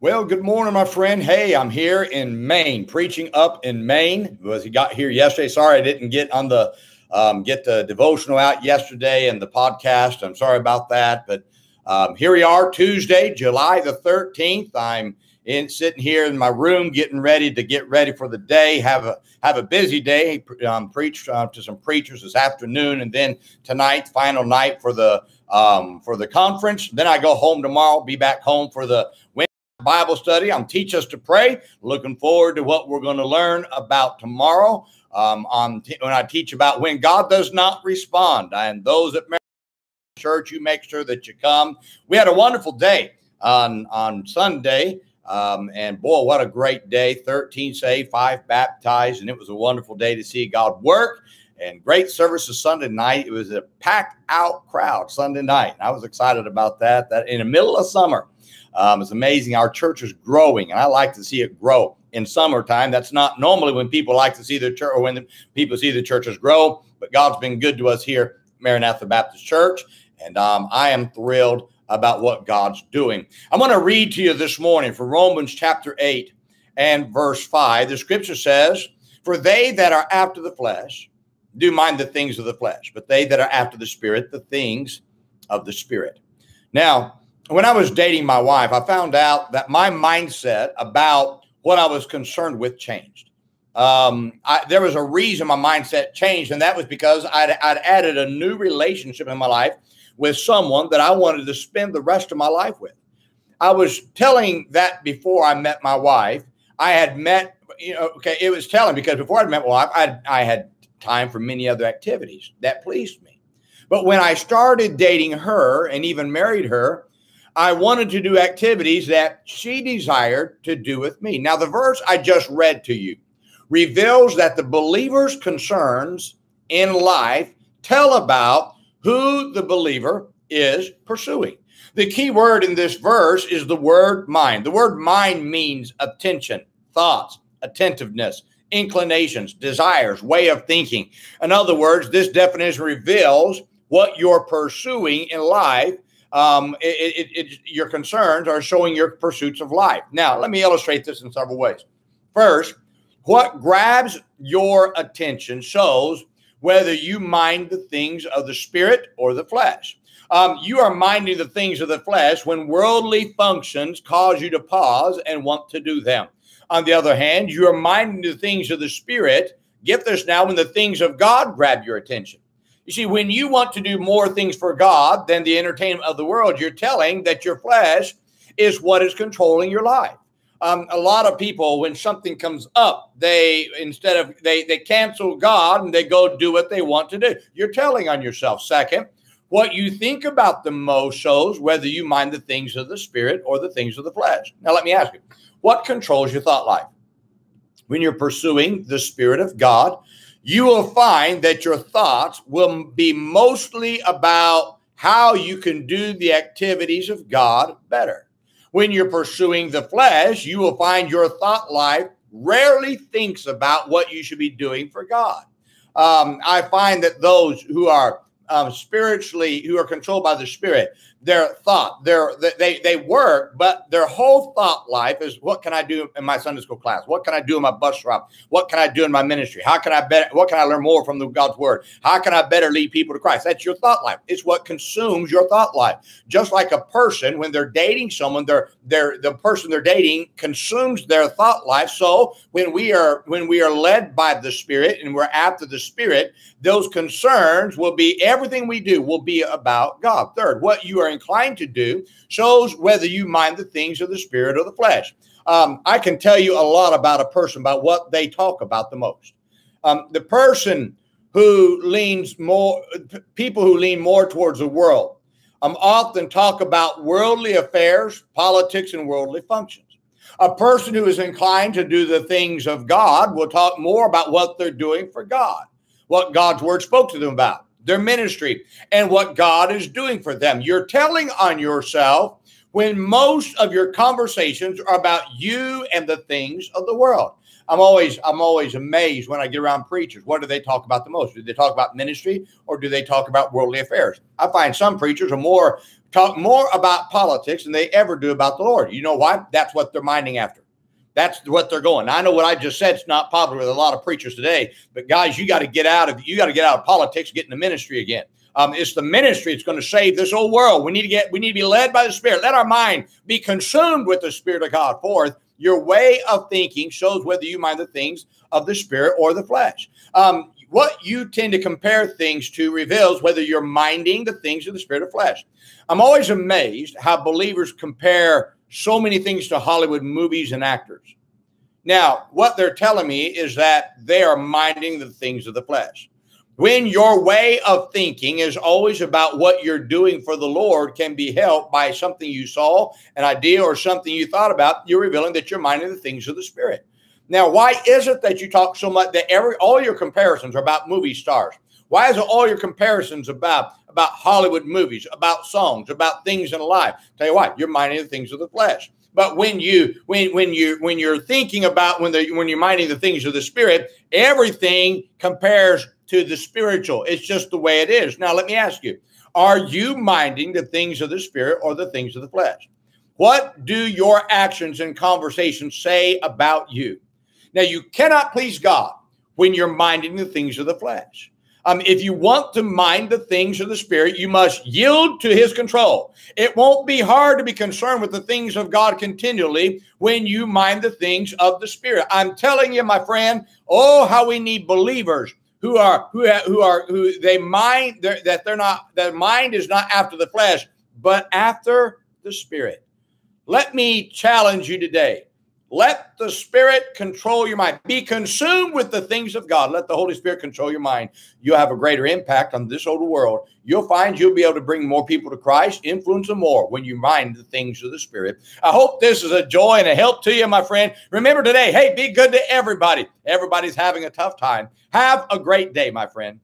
Well, good morning, my friend. Hey, I'm here in Maine, preaching up in Maine. Was he got here yesterday? Sorry, I didn't get on the um, get the devotional out yesterday and the podcast. I'm sorry about that, but um, here we are, Tuesday, July the 13th. I'm in sitting here in my room, getting ready to get ready for the day. Have a have a busy day. Um, preached uh, to some preachers this afternoon, and then tonight, final night for the um, for the conference. Then I go home tomorrow. Be back home for the Bible study. I'm teach us to pray. Looking forward to what we're going to learn about tomorrow. Um, on t- when I teach about when God does not respond, and those at church, you make sure that you come. We had a wonderful day on on Sunday. Um, and boy, what a great day! 13 saved, five baptized, and it was a wonderful day to see God work. And great services Sunday night. It was a packed out crowd Sunday night. And I was excited about that. That in the middle of summer, um, it's amazing. Our church is growing, and I like to see it grow in summertime. That's not normally when people like to see the church or when the people see the churches grow, but God's been good to us here, Maranatha Baptist Church, and um, I am thrilled about what God's doing. I'm going to read to you this morning from Romans chapter 8 and verse 5. The scripture says, For they that are after the flesh do mind the things of the flesh, but they that are after the spirit, the things of the spirit. Now, when I was dating my wife, I found out that my mindset about what I was concerned with changed. Um, I, there was a reason my mindset changed, and that was because I'd, I'd added a new relationship in my life with someone that I wanted to spend the rest of my life with. I was telling that before I met my wife. I had met, you know, okay, it was telling because before I met my wife, I, I had time for many other activities that pleased me. But when I started dating her and even married her, I wanted to do activities that she desired to do with me. Now, the verse I just read to you reveals that the believer's concerns in life tell about who the believer is pursuing. The key word in this verse is the word mind. The word mind means attention, thoughts, attentiveness, inclinations, desires, way of thinking. In other words, this definition reveals what you're pursuing in life um, it, it, it, your concerns are showing your pursuits of life. Now, let me illustrate this in several ways. First, what grabs your attention shows whether you mind the things of the spirit or the flesh. Um, you are minding the things of the flesh when worldly functions cause you to pause and want to do them. On the other hand, you are minding the things of the spirit. Get this now when the things of God grab your attention. You see, when you want to do more things for God than the entertainment of the world, you're telling that your flesh is what is controlling your life. Um, a lot of people, when something comes up, they instead of they they cancel God and they go do what they want to do. You're telling on yourself. Second, what you think about the most shows whether you mind the things of the spirit or the things of the flesh. Now, let me ask you, what controls your thought life? When you're pursuing the spirit of God, you will find that your thoughts will be mostly about how you can do the activities of God better. When you're pursuing the flesh, you will find your thought life rarely thinks about what you should be doing for God. Um, I find that those who are um, spiritually, who are controlled by the Spirit, their thought, their they they work, but their whole thought life is what can I do in my Sunday school class? What can I do in my bus route? What can I do in my ministry? How can I better what can I learn more from the God's word? How can I better lead people to Christ? That's your thought life. It's what consumes your thought life. Just like a person when they're dating someone, they're they're the person they're dating consumes their thought life. So when we are when we are led by the Spirit and we're after the Spirit, those concerns will be everything we do will be about God. Third, what you are inclined to do shows whether you mind the things of the spirit or the flesh. Um, I can tell you a lot about a person about what they talk about the most. Um, the person who leans more, people who lean more towards the world, um, often talk about worldly affairs, politics, and worldly functions. A person who is inclined to do the things of God will talk more about what they're doing for God, what God's word spoke to them about their ministry, and what God is doing for them. You're telling on yourself when most of your conversations are about you and the things of the world. I'm always I'm always amazed when I get around preachers. What do they talk about the most? Do they talk about ministry or do they talk about worldly affairs? I find some preachers are more talk more about politics than they ever do about the Lord. You know why? That's what they're minding after. That's what they're going. I know what I just said is not popular with a lot of preachers today, but guys, you got to get out of you got to get out of politics, get in the ministry again. Um, it's the ministry that's going to save this whole world. We need to get we need to be led by the Spirit. Let our mind be consumed with the Spirit of God. Fourth, your way of thinking shows whether you mind the things of the Spirit or the flesh. Um, what you tend to compare things to reveals whether you're minding the things of the spirit of flesh. I'm always amazed how believers compare so many things to Hollywood movies and actors. Now, what they're telling me is that they are minding the things of the flesh. When your way of thinking is always about what you're doing for the Lord can be helped by something you saw, an idea, or something you thought about, you're revealing that you're minding the things of the Spirit. Now, why is it that you talk so much that every all your comparisons are about movie stars? Why is all your comparisons about about Hollywood movies, about songs, about things in life? Tell you what, you're minding the things of the flesh. But when you when when you when you're thinking about when the when you're minding the things of the spirit, everything compares to the spiritual. It's just the way it is. Now, let me ask you: Are you minding the things of the spirit or the things of the flesh? What do your actions and conversations say about you? Now, you cannot please God when you're minding the things of the flesh. Um, if you want to mind the things of the Spirit, you must yield to His control. It won't be hard to be concerned with the things of God continually when you mind the things of the Spirit. I'm telling you, my friend, oh, how we need believers who are who who are who they mind that they're not their mind is not after the flesh, but after the Spirit. Let me challenge you today. Let the Spirit control your mind. Be consumed with the things of God. Let the Holy Spirit control your mind. You'll have a greater impact on this old world. You'll find you'll be able to bring more people to Christ, influence them more when you mind the things of the Spirit. I hope this is a joy and a help to you, my friend. Remember today, hey, be good to everybody. Everybody's having a tough time. Have a great day, my friend.